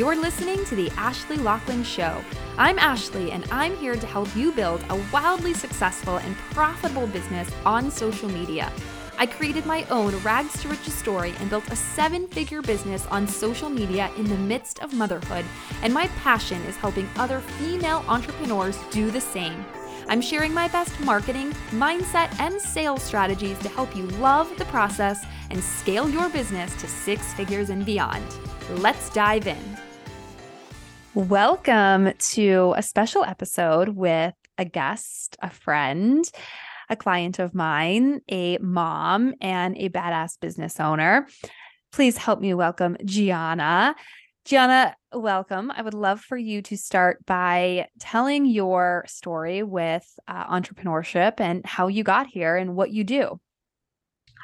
You're listening to The Ashly Locklin Show. I'm Ashly, and I'm here to help you build a wildly successful and profitable business on social media. I created my own rags to riches story and built a seven figure business on social media in the midst of motherhood, and my passion is helping other female entrepreneurs do the same. I'm sharing my best marketing, mindset, and sales strategies to help you love the process and scale your business to six figures and beyond. Let's dive in. Welcome to a special episode with a guest, a friend, a client of mine, a mom, and a badass business owner. Please help me welcome Giana. Giana, welcome. I would love for you to start by telling your story with uh, entrepreneurship and how you got here and what you do.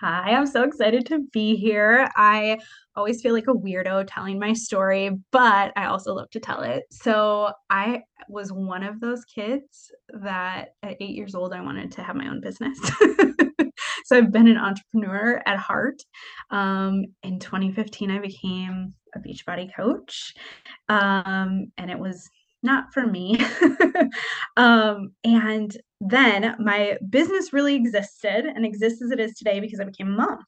Hi, I'm so excited to be here. I always feel like a weirdo telling my story, but I also love to tell it. So, I was one of those kids that at eight years old, I wanted to have my own business. so, I've been an entrepreneur at heart. Um, in 2015, I became a Beachbody coach. Um, and it was not for me. um, and then my business really existed and exists as it is today because I became a mom.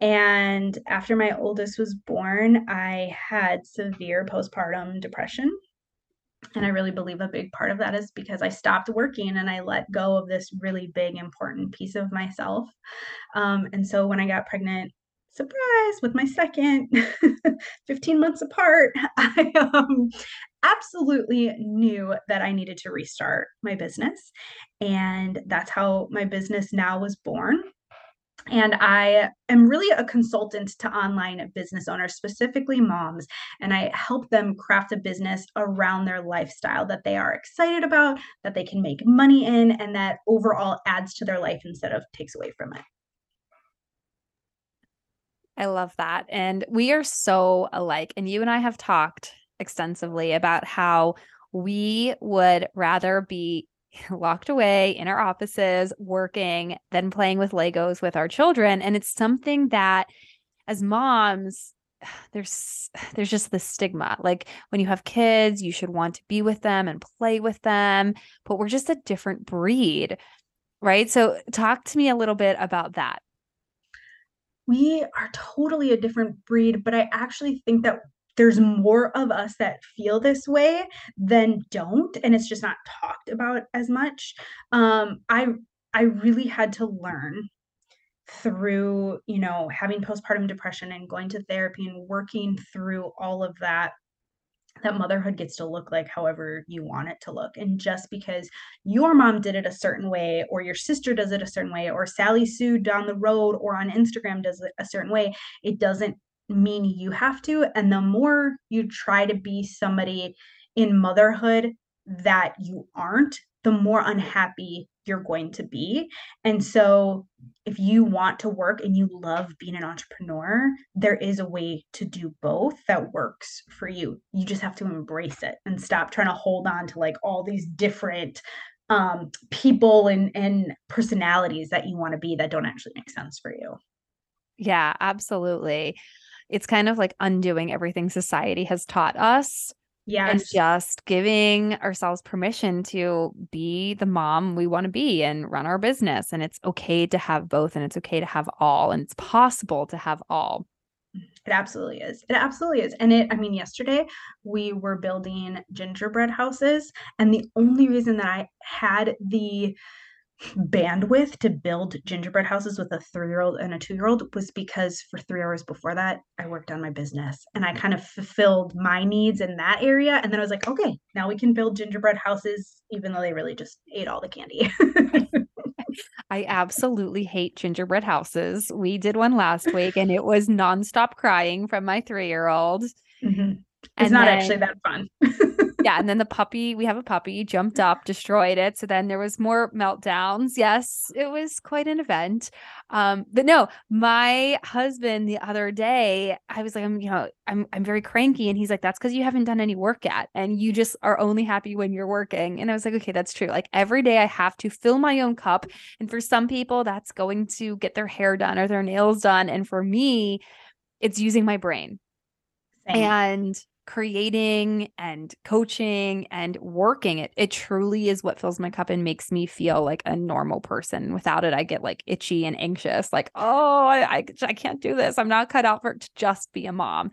And after my oldest was born, I had severe postpartum depression. And I really believe a big part of that is because I stopped working and I let go of this really big, important piece of myself. Um, and so when I got pregnant surprise with my second 15 months apart i um, absolutely knew that i needed to restart my business and that's how my business now was born and I am really a consultant to online business owners, specifically moms, and I help them craft a business around their lifestyle that they are excited about, that they can make money in, and that overall adds to their life instead of takes away from it. I love that. And we are so alike. And you and I have talked extensively about how we would rather be locked away in our offices working than playing with Legos with our children. And it's something that as moms, there's there's just the stigma. Like when you have kids you should want to be with them and play with them but we're just a different breed right? So talk to me a little bit about that. We are totally a different breed, but I actually think that there's more of us that feel this way than don't and it's just not talked about as much um i i really had to learn through you know having postpartum depression and going to therapy and working through all of that that motherhood gets to look like however you want it to look. And just because your mom did it a certain way, or your sister does it a certain way, or Sally Sue down the road or on Instagram does it a certain way, it doesn't mean you have to. And the more you try to be somebody in motherhood that you aren't, the more unhappy you're going to be. And so, if you want to work and you love being an entrepreneur, there is a way to do both that works for you. You just have to embrace it and stop trying to hold on to like all these different um people and and personalities that you want to be that don't actually make sense for you. Yeah, absolutely. It's kind of like undoing everything society has taught us Yes. And just giving ourselves permission to be the mom we want to be and run our business. And it's okay to have both and it's okay to have all. And it's possible to have all. It absolutely is. It absolutely is. And it, I mean, yesterday we were building gingerbread houses. And the only reason that I had the bandwidth to build gingerbread houses with a three year old and a two year old was because for three hours before that, I worked on my business and I kind of fulfilled my needs in that area. And then I was like, okay, now we can build gingerbread houses, even though they really just ate all the candy. I absolutely hate gingerbread houses. We did one last week and it was nonstop crying from my three year old. Mm-hmm. It's not then, actually that fun. yeah. And then the puppy, we have a puppy, jumped up, destroyed it. So then there was more meltdowns. Yes, it was quite an event. Um, but no, my husband the other day, I was like, I'm, you know, I'm I'm very cranky. And he's like, that's because you haven't done any work yet. And you just are only happy when you're working. And I was like, okay, that's true. Like every day I have to fill my own cup. And for some people, that's going to get their hair done or their nails done. And for me, it's using my brain. Same. And creating and coaching and working it it truly is what fills my cup and makes me feel like a normal person. Without it i get like itchy and anxious like oh i i, I can't do this. I'm not cut out for to just be a mom.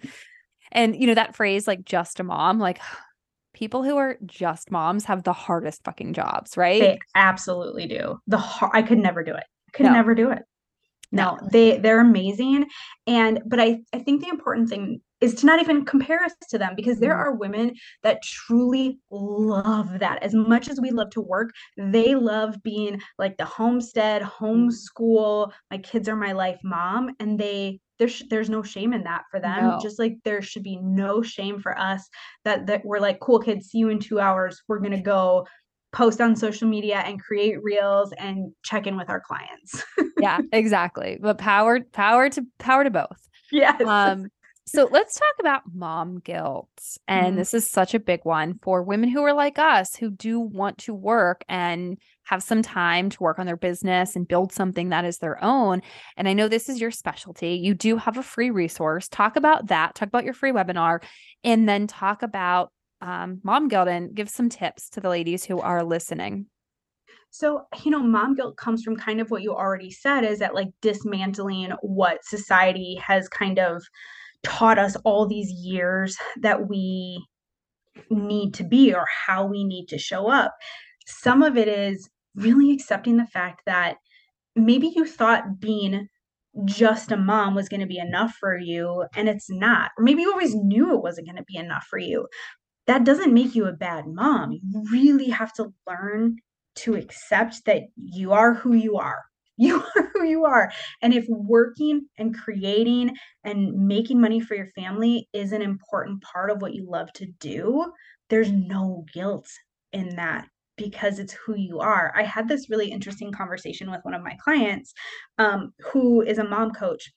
And you know that phrase like just a mom like people who are just moms have the hardest fucking jobs right? They absolutely do. The har- i could never do it. I could no. never do it no, they they're amazing. And but i i think the important thing is to not even compare us to them because there mm-hmm. are women that truly love that. As much as we love to work they love being like the homestead homeschool my kids are my life mom and they there's there's no shame in that for them. No. just like there should be no shame for us that that we're like cool kids see you in 2 hours. We're going to go post on social media and create reels and check in with our clients. yeah, exactly. But power power to power to both. Yes. Um so let's talk about mom guilt. And mm this is such a big one for women who are like us who do want to work and have some time to work on their business and build something that is their own. And I know this is your specialty. You do have a free resource. Talk about that. Talk about your free webinar and then talk about um, mom guilt and give some tips to the ladies who are listening. So, you know, mom guilt comes from kind of what you already said is that like dismantling what society has kind of taught us all these years that we need to be or how we need to show up. Some of it is really accepting the fact that maybe you thought being just a mom was going to be enough for you and it's not. Or maybe you always knew it wasn't going to be enough for you that doesn't make you a bad mom. You really have to learn to accept that you are who you are. You are who you are. And if working and creating and making money for your family is an important part of what you love to do, there's no guilt in that because it's who you are. I had this really interesting conversation with one of my clients um, who is a mom coach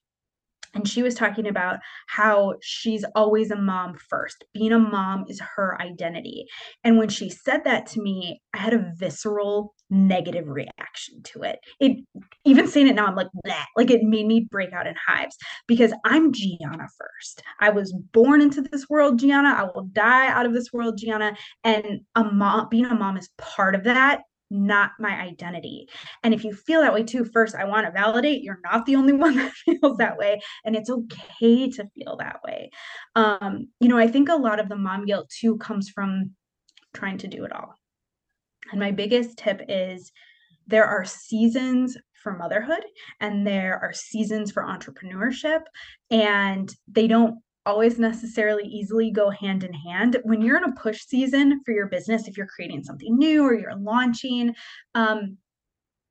and she was talking about how she's always a mom first. Being a mom is her identity. And when she said that to me, I had a visceral negative reaction to it. It even saying it now, I'm like, like it made me break out in hives because I'm Giana first. I was born into this world, Giana. I will die out of this world, Giana. And a mom, being a mom is part of that not my identity. And if you feel that way too, first, I want to validate you're not the only one that feels that way. And it's okay to feel that way. Um, you know, I think a lot of the mom guilt too comes from trying to do it all. And my biggest tip is there are seasons for motherhood and there are seasons for entrepreneurship and they don't always necessarily easily go hand in hand. When you're in a push season for your business, if you're creating something new or you're launching, um,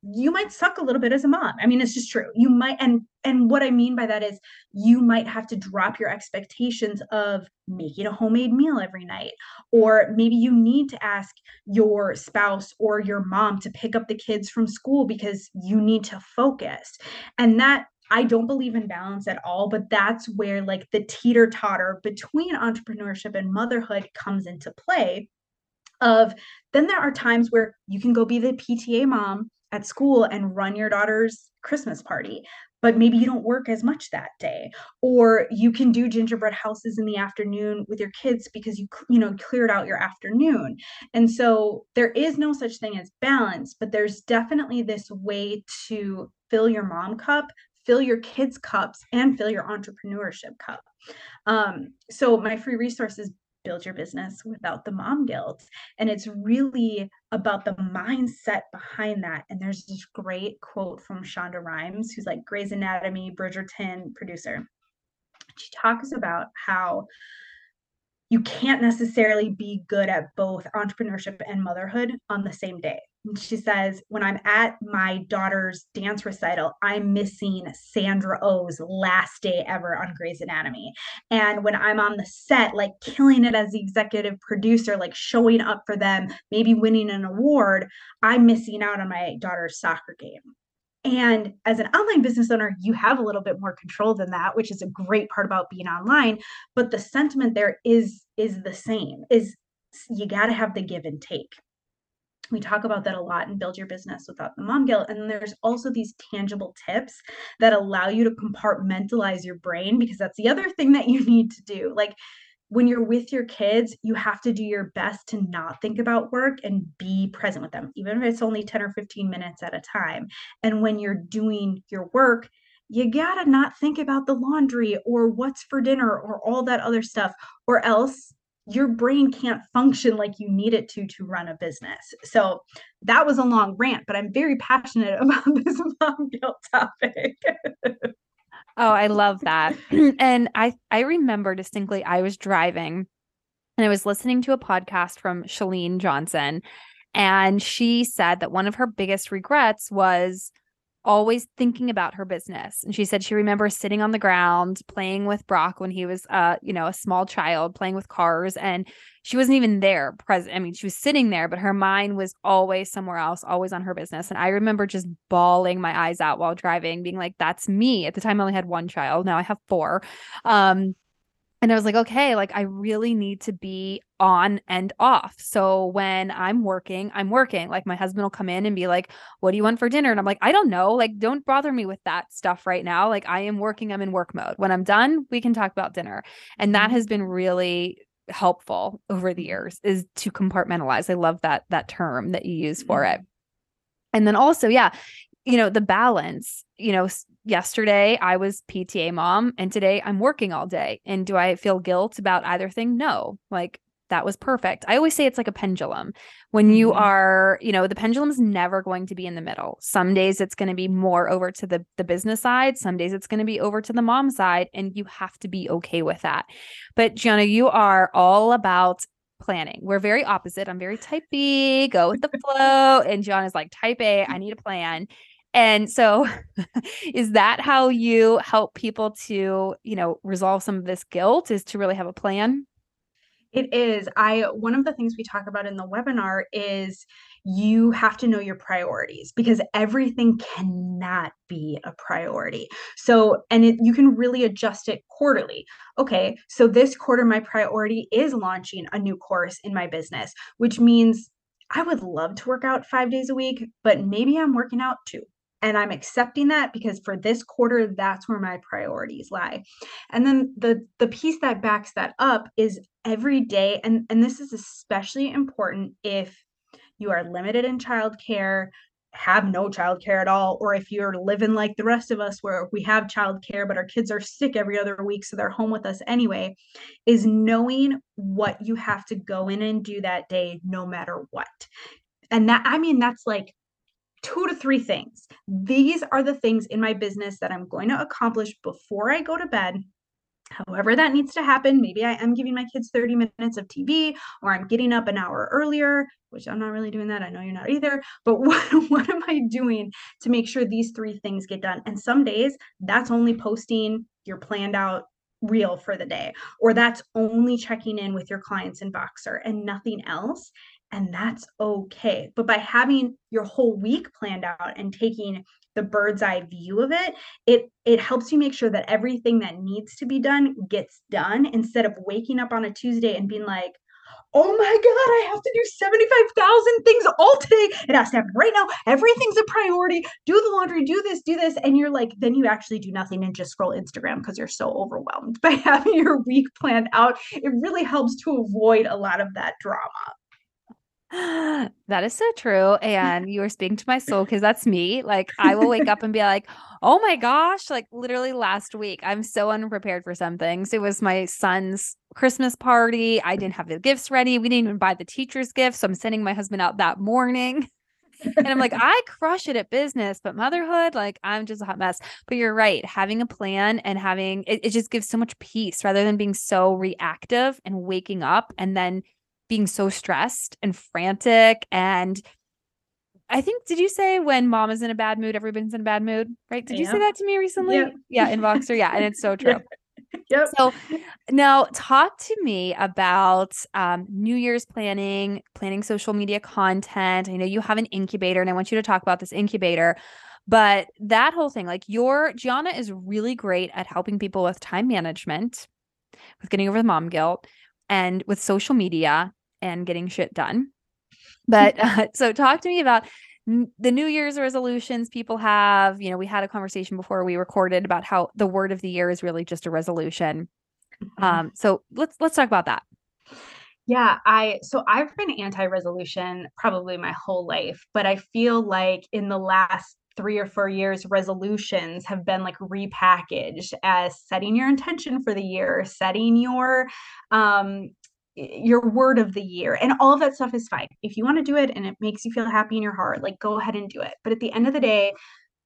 you might suck a little bit as a mom. I mean, it's just true. You might, and and what I mean by that is you might have to drop your expectations of making a homemade meal every night, or maybe you need to ask your spouse or your mom to pick up the kids from school because you need to focus, and that I don't believe in balance at all, but that's where like the teeter totter between entrepreneurship and motherhood comes into play. Of then there are times where you can go be the PTA mom at school and run your daughter's Christmas party, but maybe you don't work as much that day. Or you can do gingerbread houses in the afternoon with your kids because you you know cleared out your afternoon. And so there is no such thing as balance, but there's definitely this way to fill your mom cup fill your kids' cups and fill your entrepreneurship cup. Um, so my free resource is build your business without the mom guilt. And it's really about the mindset behind that. And there's this great quote from Shonda Rhimes, who's like Grey's Anatomy, Bridgerton producer. She talks about how you can't necessarily be good at both entrepreneurship and motherhood on the same day. She says, when I'm at my daughter's dance recital, I'm missing Sandra Oh's last day ever on Grey's Anatomy. And when I'm on the set, like killing it as the executive producer, like showing up for them, maybe winning an award, I'm missing out on my daughter's soccer game. And as an online business owner, you have a little bit more control than that, which is a great part about being online. But the sentiment there is is the same. Is you got to have the give and take. We talk about that a lot and build your business without the mom guilt. And there's also these tangible tips that allow you to compartmentalize your brain because that's the other thing that you need to do. Like when you're with your kids, you have to do your best to not think about work and be present with them, even if it's only 10 or 15 minutes at a time. And when you're doing your work, you gotta not think about the laundry or what's for dinner or all that other stuff, or else your brain can't function like you need it to to run a business. So that was a long rant, but I'm very passionate about this mom guilt topic. Oh, I love that. and I I remember distinctly I was driving and I was listening to a podcast from Chalene Johnson and she said that one of her biggest regrets was always thinking about her business. And she said she remembers sitting on the ground playing with Brock when he was uh, you know, a small child playing with cars and she wasn't even there present. I mean, she was sitting there, but her mind was always somewhere else, always on her business. And I remember just bawling my eyes out while driving, being like, that's me. At the time I only had one child. Now I have four. Um, and I was like, okay, like I really need to be on and off. So when I'm working, I'm working. Like my husband will come in and be like, what do you want for dinner? And I'm like, I don't know. Like, don't bother me with that stuff right now. Like, I am working, I'm in work mode. When I'm done, we can talk about dinner. And that mm-hmm. has been really helpful over the years is to compartmentalize. I love that that term that you use for it. And then also, yeah, you know, the balance, you know, yesterday I was PTA mom and today I'm working all day. And do I feel guilt about either thing? No. Like that was perfect. I always say it's like a pendulum. When you mm-hmm. are, you know, the pendulum is never going to be in the middle. Some days it's going to be more over to the the business side, some days it's going to be over to the mom side and you have to be okay with that. But Giana, you are all about planning. We're very opposite. I'm very type B, go with the flow, and John is like type A, I need a plan. And so is that how you help people to, you know, resolve some of this guilt is to really have a plan? It is. I one of the things we talk about in the webinar is you have to know your priorities because everything cannot be a priority. So, and it, you can really adjust it quarterly. Okay, so this quarter, my priority is launching a new course in my business, which means I would love to work out five days a week, but maybe I'm working out two and i'm accepting that because for this quarter that's where my priorities lie. And then the the piece that backs that up is every day and and this is especially important if you are limited in childcare have no childcare at all or if you're living like the rest of us where we have childcare but our kids are sick every other week so they're home with us anyway is knowing what you have to go in and do that day no matter what. And that i mean that's like two to three things. These are the things in my business that I'm going to accomplish before I go to bed. However, that needs to happen. Maybe I am giving my kids 30 minutes of TV, or I'm getting up an hour earlier, which I'm not really doing that. I know you're not either. But what, what am I doing to make sure these three things get done? And some days that's only posting your planned out reel for the day, or that's only checking in with your clients in Voxer and nothing else and that's okay. But by having your whole week planned out and taking the bird's eye view of it, it it helps you make sure that everything that needs to be done gets done instead of waking up on a Tuesday and being like, oh my God, I have to do 75,000 things all day. It has to happen right now. Everything's a priority. Do the laundry, do this, do this. And you're like, then you actually do nothing and just scroll Instagram because you're so overwhelmed. By having your week planned out, it really helps to avoid a lot of that drama. That is so true. And you are speaking to my soul because that's me. Like, I will wake up and be like, oh my gosh, like literally last week, I'm so unprepared for some things. It was my son's Christmas party. I didn't have the gifts ready. We didn't even buy the teacher's gifts. So I'm sending my husband out that morning. and I'm like, I crush it at business, but motherhood, like I'm just a hot mess. But you're right. Having a plan and having it, it just gives so much peace rather than being so reactive and waking up and then being so stressed and frantic and I think did you say when mom is in a bad mood, everyone's in a bad mood? Right? Did yeah. you say that to me recently? Yeah, yeah in Voxer. Yeah, and it's so true. yep. So now talk to me about um, New Year's planning, planning social media content. I know you have an incubator, and I want you to talk about this incubator. But that whole thing, like your Giana is really great at helping people with time management, with getting over the mom guilt, and with social media and getting shit done. But uh, so talk to me about the New Year's resolutions people have. You know, we had a conversation before we recorded about how the word of the year is really just a resolution. Mm-hmm. Um, so let's let's talk about that. Yeah, I so I've been anti-resolution probably my whole life, but I feel like in the last three or four years, resolutions have been like repackaged as setting your intention for the year, setting your um your word of the year and all of that stuff is fine. If you want to do it and it makes you feel happy in your heart, like go ahead and do it. But at the end of the day,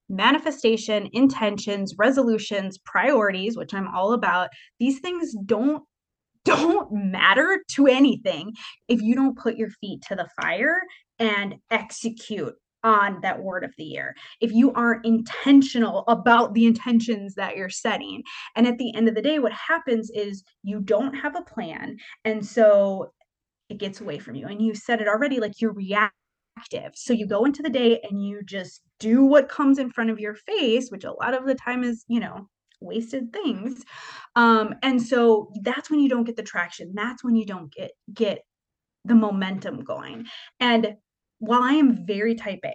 manifestation, intentions, resolutions, priorities, which I'm all about, these things don't don't matter to anything if you don't put your feet to the fire and execute on that word of the year. If you aren't intentional about the intentions that you're setting. And at the end of the day what happens is you don't have a plan and so it gets away from you. And you said it already like you're reactive. So you go into the day and you just do what comes in front of your face which a lot of the time is you know wasted things. Um and so that's when you don't get the traction. That's when you don't get get the momentum going. And while i am very type a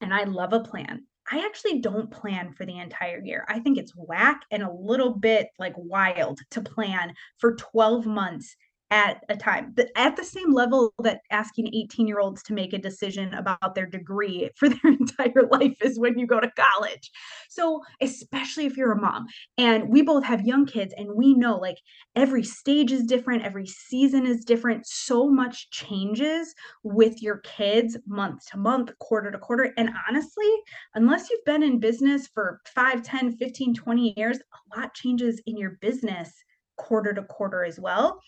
and i love a plan i actually don't plan for the entire year. I think it's whack and a little bit like wild to plan for 12 months at a time, but at the same level that asking 18 year olds to make a decision about their degree for their entire life is when you go to college. So, especially if you're a mom, and we both have young kids, and we know like every stage is different, every season is different. So much changes with your kids month to month, quarter to quarter. And honestly, unless you've been in business for 5, 10, 15, 20 years, a lot changes in your business quarter to quarter as well.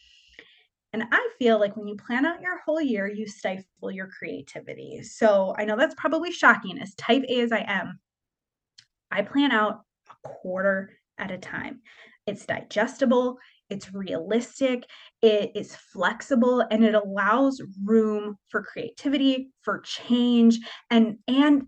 And I feel like when you plan out your whole year, you stifle your creativity. So I know that's probably shocking, as type A as I am. I plan out a quarter at a time. It's digestible, it's realistic, it is flexible, and it allows room for creativity, for change, and and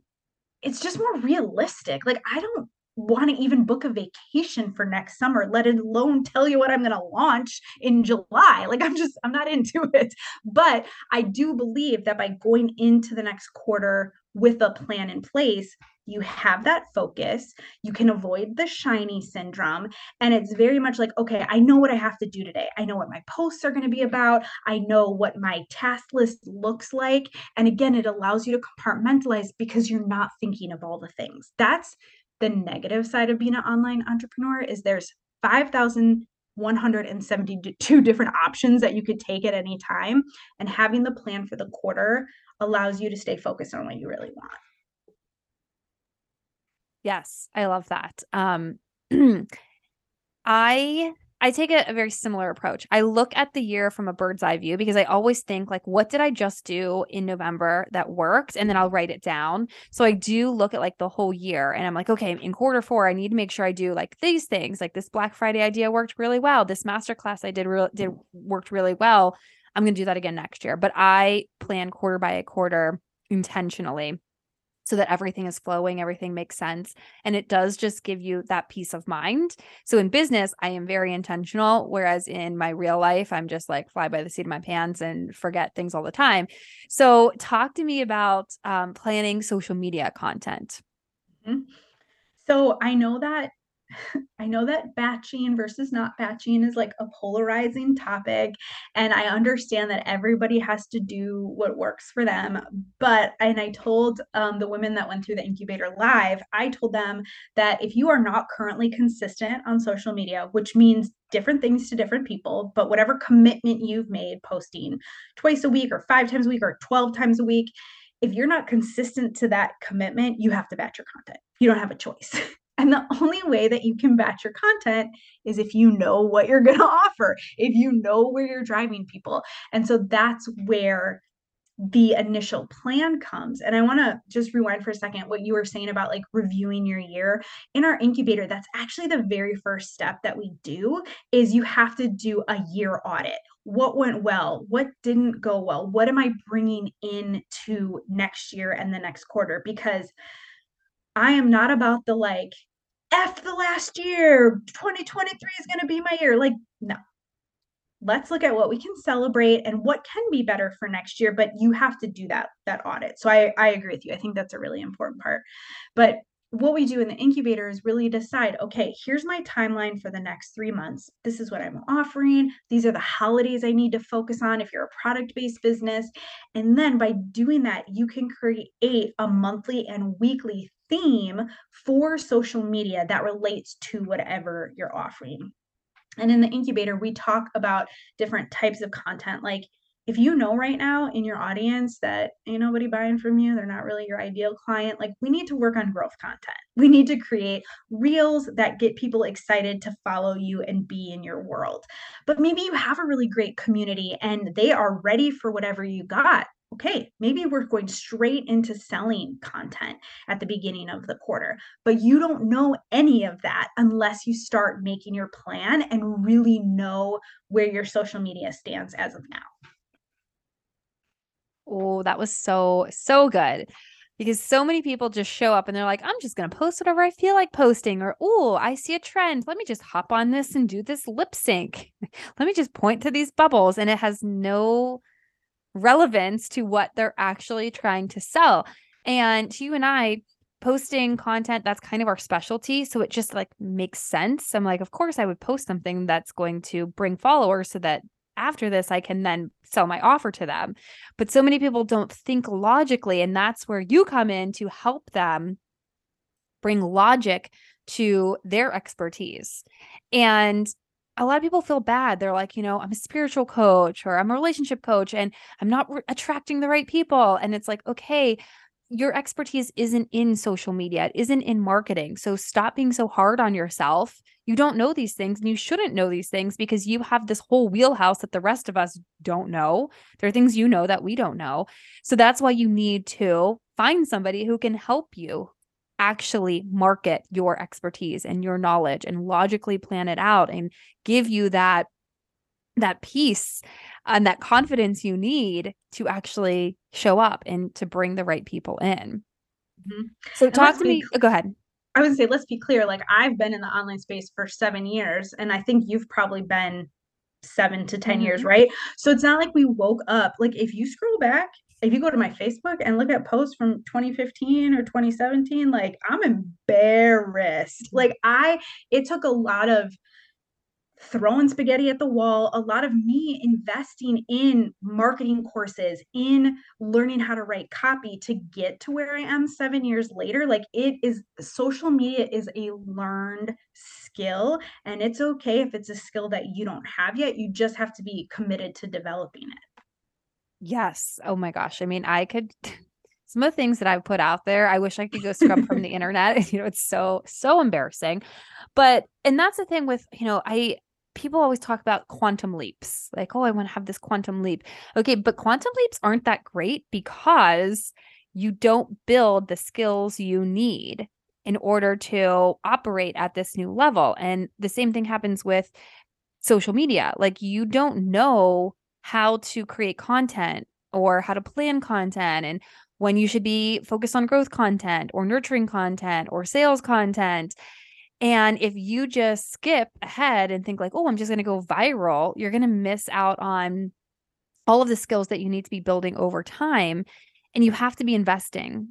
it's just more realistic. Like I don't want to even book a vacation for next summer, let alone tell you what I'm going to launch in July. Like, I'm just, I'm not into it. But I do believe that by going into the next quarter with a plan in place, you have that focus, you can avoid the shiny syndrome. And it's very much like, okay, I know what I have to do today. I know what my posts are going to be about. I know what my task list looks like. And again, it allows you to compartmentalize because you're not thinking of all the things. That's the negative side of being an online entrepreneur is there's 5,172 different options that you could take at any time. And having the plan for the quarter allows you to stay focused on what you really want. Yes, I love that. Um, I I take a, a, very similar approach. I look at the year from a bird's eye view because I always think like what did I just do in November that worked and then I'll write it down. So I do look at like the whole year and I'm like okay, in quarter 4 I need to make sure I do like these things. Like this Black Friday idea worked really well. This masterclass I did re- did worked really well. I'm going to do that again next year. But I plan quarter by a quarter intentionally so that everything is flowing, everything makes sense. And it does just give you that peace of mind. So in business, I am very intentional, whereas in my real life, I'm just like fly by the seat of my pants and forget things all the time. So, talk to me about um, planning social media content. Mm-hmm. So, I know that I know that batching versus not batching is like a polarizing topic, and I understand that everybody has to do what works for them. But, and I told um, the women that went through the incubator live, I told them that if you are not currently consistent on social media, which means different things to different people, but whatever commitment you've made posting twice a week or five times a week or 12 times a week, if you're not consistent to that commitment, you have to batch your content. You don't have a choice. And the only way that you can batch your content is if you know what you're going to offer, if you know where you're driving people. And so that's where the initial plan comes. And I want to just rewind for a second what you were saying about like reviewing your year. In our incubator, that's actually the very first step that we do is you have to do a year audit. What went well? What didn't go well? What am I bringing in to next year and the next quarter? Because I am not about the like, F the last year, 2023 is going to be my year. Like, no. Let's look at what we can celebrate and what can be better for next year, but you have to do that that audit. So I I agree with you. I think that's a really important part. But what we do in the incubator is really decide okay, here's my timeline for the next three months. This is what I'm offering. These are the holidays I need to focus on if you're a product based business. And then by doing that, you can create a monthly and weekly theme for social media that relates to whatever you're offering. And in the incubator, we talk about different types of content like if you know right now in your audience that ain't nobody buying from you, they're not really your ideal client, like we need to work on growth content. We need to create reels that get people excited to follow you and be in your world. But maybe you have a really great community and they are ready for whatever you got. Okay, maybe we're going straight into selling content at the beginning of the quarter, but you don't know any of that unless you start making your plan and really know where your social media stands as of now. Oh, that was so, so good. Because so many people just show up and they're like, I'm just going to post whatever I feel like posting. Or, oh, I see a trend. Let me just hop on this and do this lip sync. Let me just point to these bubbles. And it has no relevance to what they're actually trying to sell. And you and I, posting content that's kind of our specialty so it just like makes sense i'm like of course i would post something that's going to bring followers so that after this I can then sell my offer to them. But so many people don't think logically and that's where you come in to help them bring logic to their expertise. And a lot of people feel bad. They're like, you know, I'm a spiritual coach or I'm a relationship coach and I'm not re- attracting the right people. And it's like, okay, your expertise isn't in social media, it isn't in marketing. So stop being so hard on yourself. You don't know these things and you shouldn't know these things because you have this whole wheelhouse that the rest of us don't know. There are things you know that we don't know. So that's why you need to find somebody who can help you actually market your expertise and your knowledge and logically plan it out and give you that that peace and that confidence you need to actually show up and to bring the right people in. Mm-hmm. So talk to me. Oh, go ahead. I would say, let's be clear. Like I've been in the online space for seven years, and I think you've probably been seven to 10 mm-hmm. years, right? So it's not like we woke up. Like if you scroll back, if you go to my Facebook and look at posts from 2015 or 2017, like I'm embarrassed. Like I, it took a lot of throwing spaghetti at the wall, a lot of me investing in marketing courses, in learning how to write copy to get to where I am seven years later. Like it is, social media is a learned skill. And it's okay if it's a skill that you don't have yet. You just have to be committed to developing it. Yes. Oh my gosh. I mean, I could. Some of the things that I've put out there, I wish I could go scrub from the internet. You know, it's so, so embarrassing. But, and that's the thing with, you know, I, people always talk about quantum leaps like oh i want to have this quantum leap. Okay but quantum leaps aren't that great because you don't build the skills you need in order to operate at this new level and the same thing happens with social media. Like you don't know how to create content or how to plan content and when you should be focused on growth content or nurturing content or sales content and if you just skip ahead and think like, "Oh, I'm just going to go viral," you're going to miss out on all of the skills that you need to be building over time and you have to be investing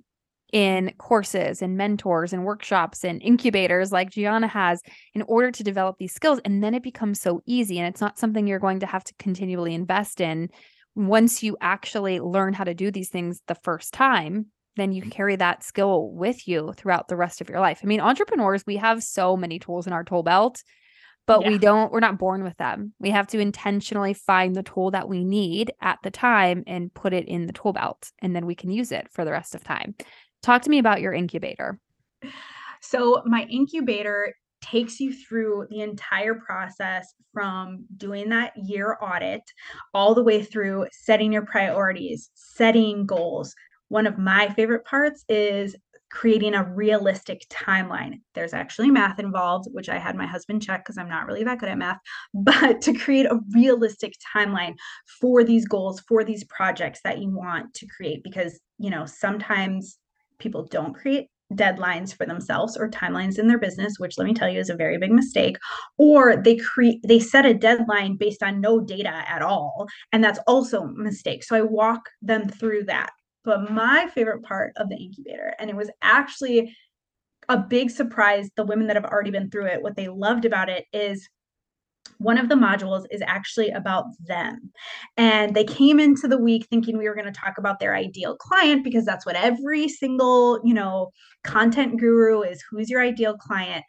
in courses and mentors and workshops and incubators like Giana has in order to develop these skills and then it becomes so easy and it's not something you're going to have to continually invest in once you actually learn how to do these things the first time then you carry that skill with you throughout the rest of your life. I mean, entrepreneurs, we have so many tools in our tool belt, but yeah. we don't, we're not born with them. We have to intentionally find the tool that we need at the time and put it in the tool belt, and then we can use it for the rest of time. Talk to me about your incubator. So, my incubator takes you through the entire process from doing that year audit all the way through setting your priorities, setting goals, one of my favorite parts is creating a realistic timeline. There's actually math involved, which I had my husband check because I'm not really that good at math, but to create a realistic timeline for these goals, for these projects that you want to create, because, you know, sometimes people don't create deadlines for themselves or timelines in their business which let me tell you is a very big mistake or they create they set a deadline based on no data at all and that's also a mistake so i walk them through that but my favorite part of the incubator, and it was actually a big surprise, the women that have already been through it, what they loved about it is one of the modules is actually about them. And they came into the week thinking we were going to talk about their ideal client because that's what every single, you know, content guru is who's your ideal client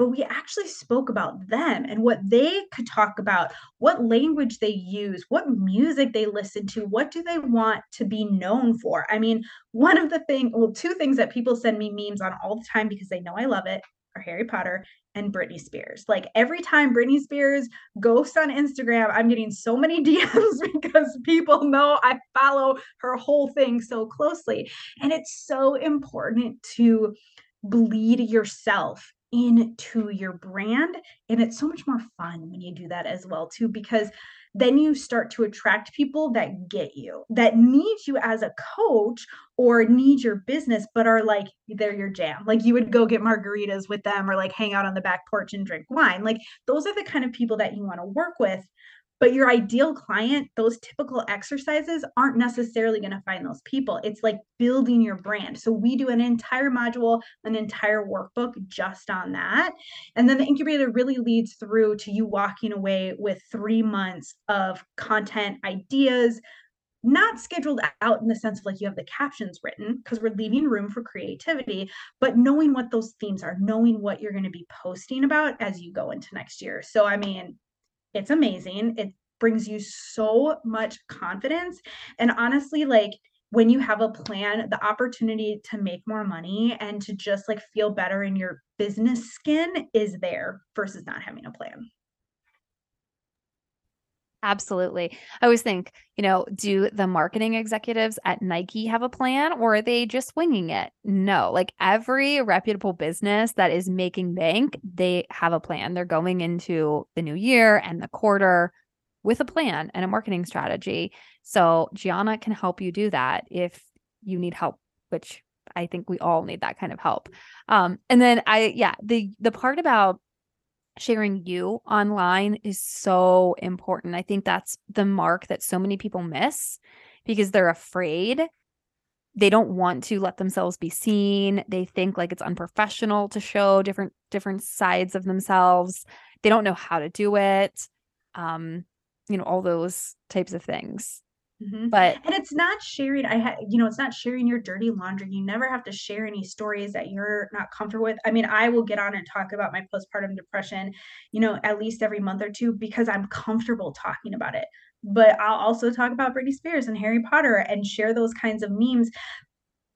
but we actually spoke about them and what they could talk about, what language they use, what music they listen to, what do they want to be known for. I mean, one of the thing, well, two things that people send me memes on all the time because they know I love it are Harry Potter and Britney Spears. Like every time Britney Spears ghosts on Instagram, I'm getting so many DMs because people know I follow her whole thing so closely. And it's so important to bleed yourself into your brand and it's so much more fun when you do that as well too because then you start to attract people that get you that need you as a coach or need your business but are like they're your jam. Like you would go get margaritas with them or like hang out on the back porch and drink wine. Like those are the kind of people that you want to work with but your ideal client, those typical exercises aren't necessarily going to find those people. It's like building your brand. So we do an entire module, an entire workbook just on that. And then the incubator really leads through to you walking away with three months of content ideas, not scheduled out in the sense of like you have the captions written because we're leaving room for creativity, but knowing what those themes are, knowing what you're going to be posting about as you go into next year. So, I mean, it's amazing. It brings you so much confidence. And honestly, like when you have a plan, the opportunity to make more money and to just like feel better in your business skin is there versus not having a plan. Absolutely. I always think, you know, do the marketing executives at Nike have a plan or are they just winging it? No, like every reputable business that is making bank, they have a plan. They're going into the new year and the quarter with a plan and a marketing strategy. So Giana can help you do that if you need help, which I think we all need that kind of help. Um, and then I, yeah, the the part about sharing you online is so important. I think that's the mark that so many people miss because they're afraid. They don't want to let themselves be seen. They think like it's unprofessional to show different different sides of themselves. They don't know how to do it. Um, you know, all those types of things. Mm-hmm. But and it's not sharing. I had, you know, it's not sharing your dirty laundry. You never have to share any stories that you're not comfortable with. I mean, I will get on and talk about my postpartum depression, you know, at least every month or two because I'm comfortable talking about it. But I'll also talk about Britney Spears and Harry Potter and share those kinds of memes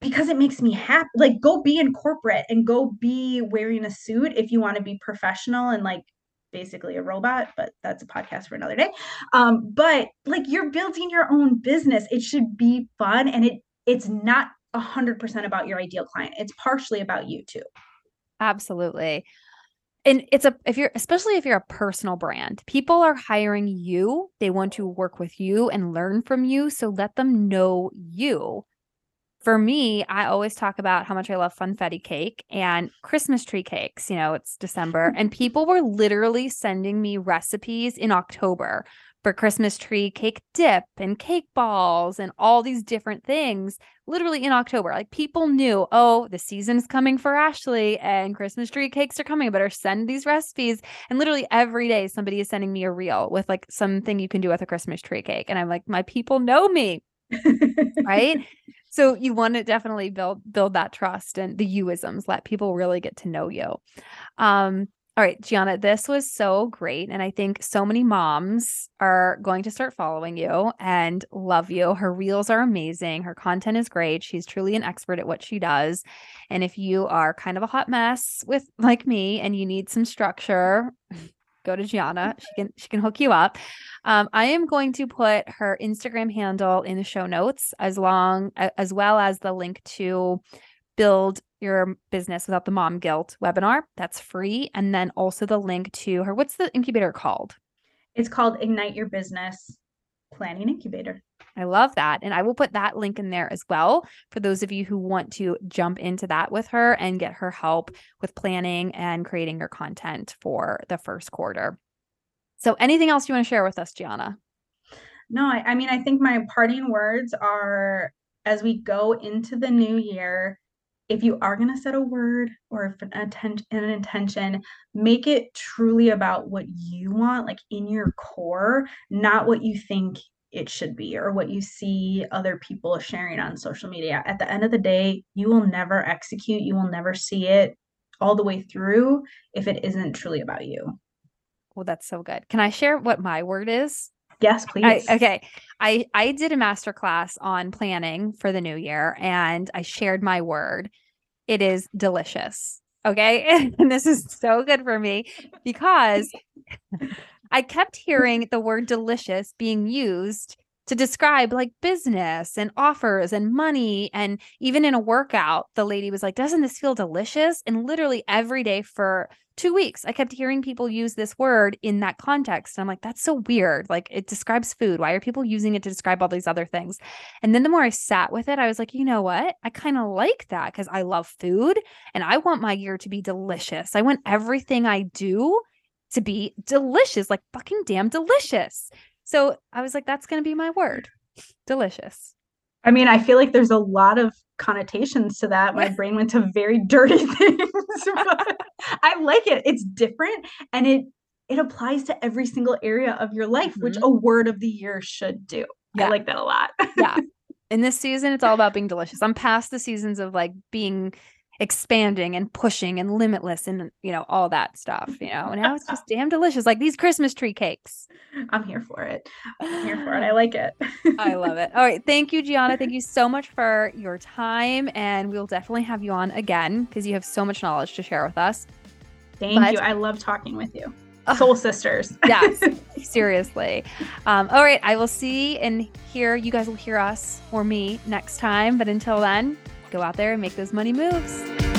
because it makes me happy. Like, go be in corporate and go be wearing a suit if you want to be professional and like basically a robot, but that's a podcast for another day. Um, but like you're building your own business, it should be fun and it it's not a hundred percent about your ideal client. It's partially about you too. Absolutely. And it's a if you're especially if you're a personal brand, people are hiring you. They want to work with you and learn from you. So let them know you for me, I always talk about how much I love funfetti cake and Christmas tree cakes. You know, it's December, mm-hmm. and people were literally sending me recipes in October for Christmas tree cake dip and cake balls and all these different things, literally in October. Like people knew, oh, the season's coming for Ashly and Christmas tree cakes are coming. I better send these recipes. And literally every day, somebody is sending me a reel with like something you can do with a Christmas tree cake. And I'm like, my people know me. right so you want to definitely build build that trust and the youisms let people really get to know you. Um all right giana this was so great and i think so many moms are going to start following you and love you. Her reels are amazing. Her content is great. She's truly an expert at what she does. And if you are kind of a hot mess with like me and you need some structure go to Giana. She can she can hook you up. Um, I am going to put her Instagram handle in the show notes as long as well as the link to build your business without the mom guilt webinar. That's free. And then also the link to her. What's the incubator called? It's called Ignite Your Business Planning Incubator. I love that. And I will put that link in there as well for those of you who want to jump into that with her and get her help with planning and creating your content for the first quarter. So, anything else you want to share with us, Giana? No, I, I mean, I think my parting words are as we go into the new year, if you are going to set a word or an, attention, an intention, make it truly about what you want, like in your core, not what you think it should be or what you see other people sharing on social media. At the end of the day, you will never execute, you will never see it all the way through if it isn't truly about you. Well, that's so good. Can I share what my word is? Yes, please. I, okay. I I did a master class on planning for the new year and I shared my word. It is delicious. Okay? And this is so good for me because I kept hearing the word delicious being used to describe like business and offers and money. And even in a workout, the lady was like, Doesn't this feel delicious? And literally every day for two weeks, I kept hearing people use this word in that context. And I'm like, That's so weird. Like it describes food. Why are people using it to describe all these other things? And then the more I sat with it, I was like, You know what? I kind of like that because I love food and I want my year to be delicious. I want everything I do to be delicious, like fucking damn delicious. So I was like, that's going to be my word. Delicious. I mean, I feel like there's a lot of connotations to that. My brain went to very dirty things, but I like it. It's different and it it applies to every single area of your life, mm-hmm. which a word of the year should do. Yeah. I like that a lot. yeah. In this season, it's all about being delicious. I'm past the seasons of like being expanding and pushing and limitless and you know all that stuff you know and now it's just damn delicious like these christmas tree cakes. I'm here for it. I'm here for it. I like it. I love it. All right. Thank you giana. Thank you so much for your time and we'll definitely have you on again because you have so much knowledge to share with us. Thank but, you. I love talking with you. Soul sisters. Yes. Seriously. Um, all right. I will see and hear you guys will hear us or me next time. But until then go out there and make those money moves.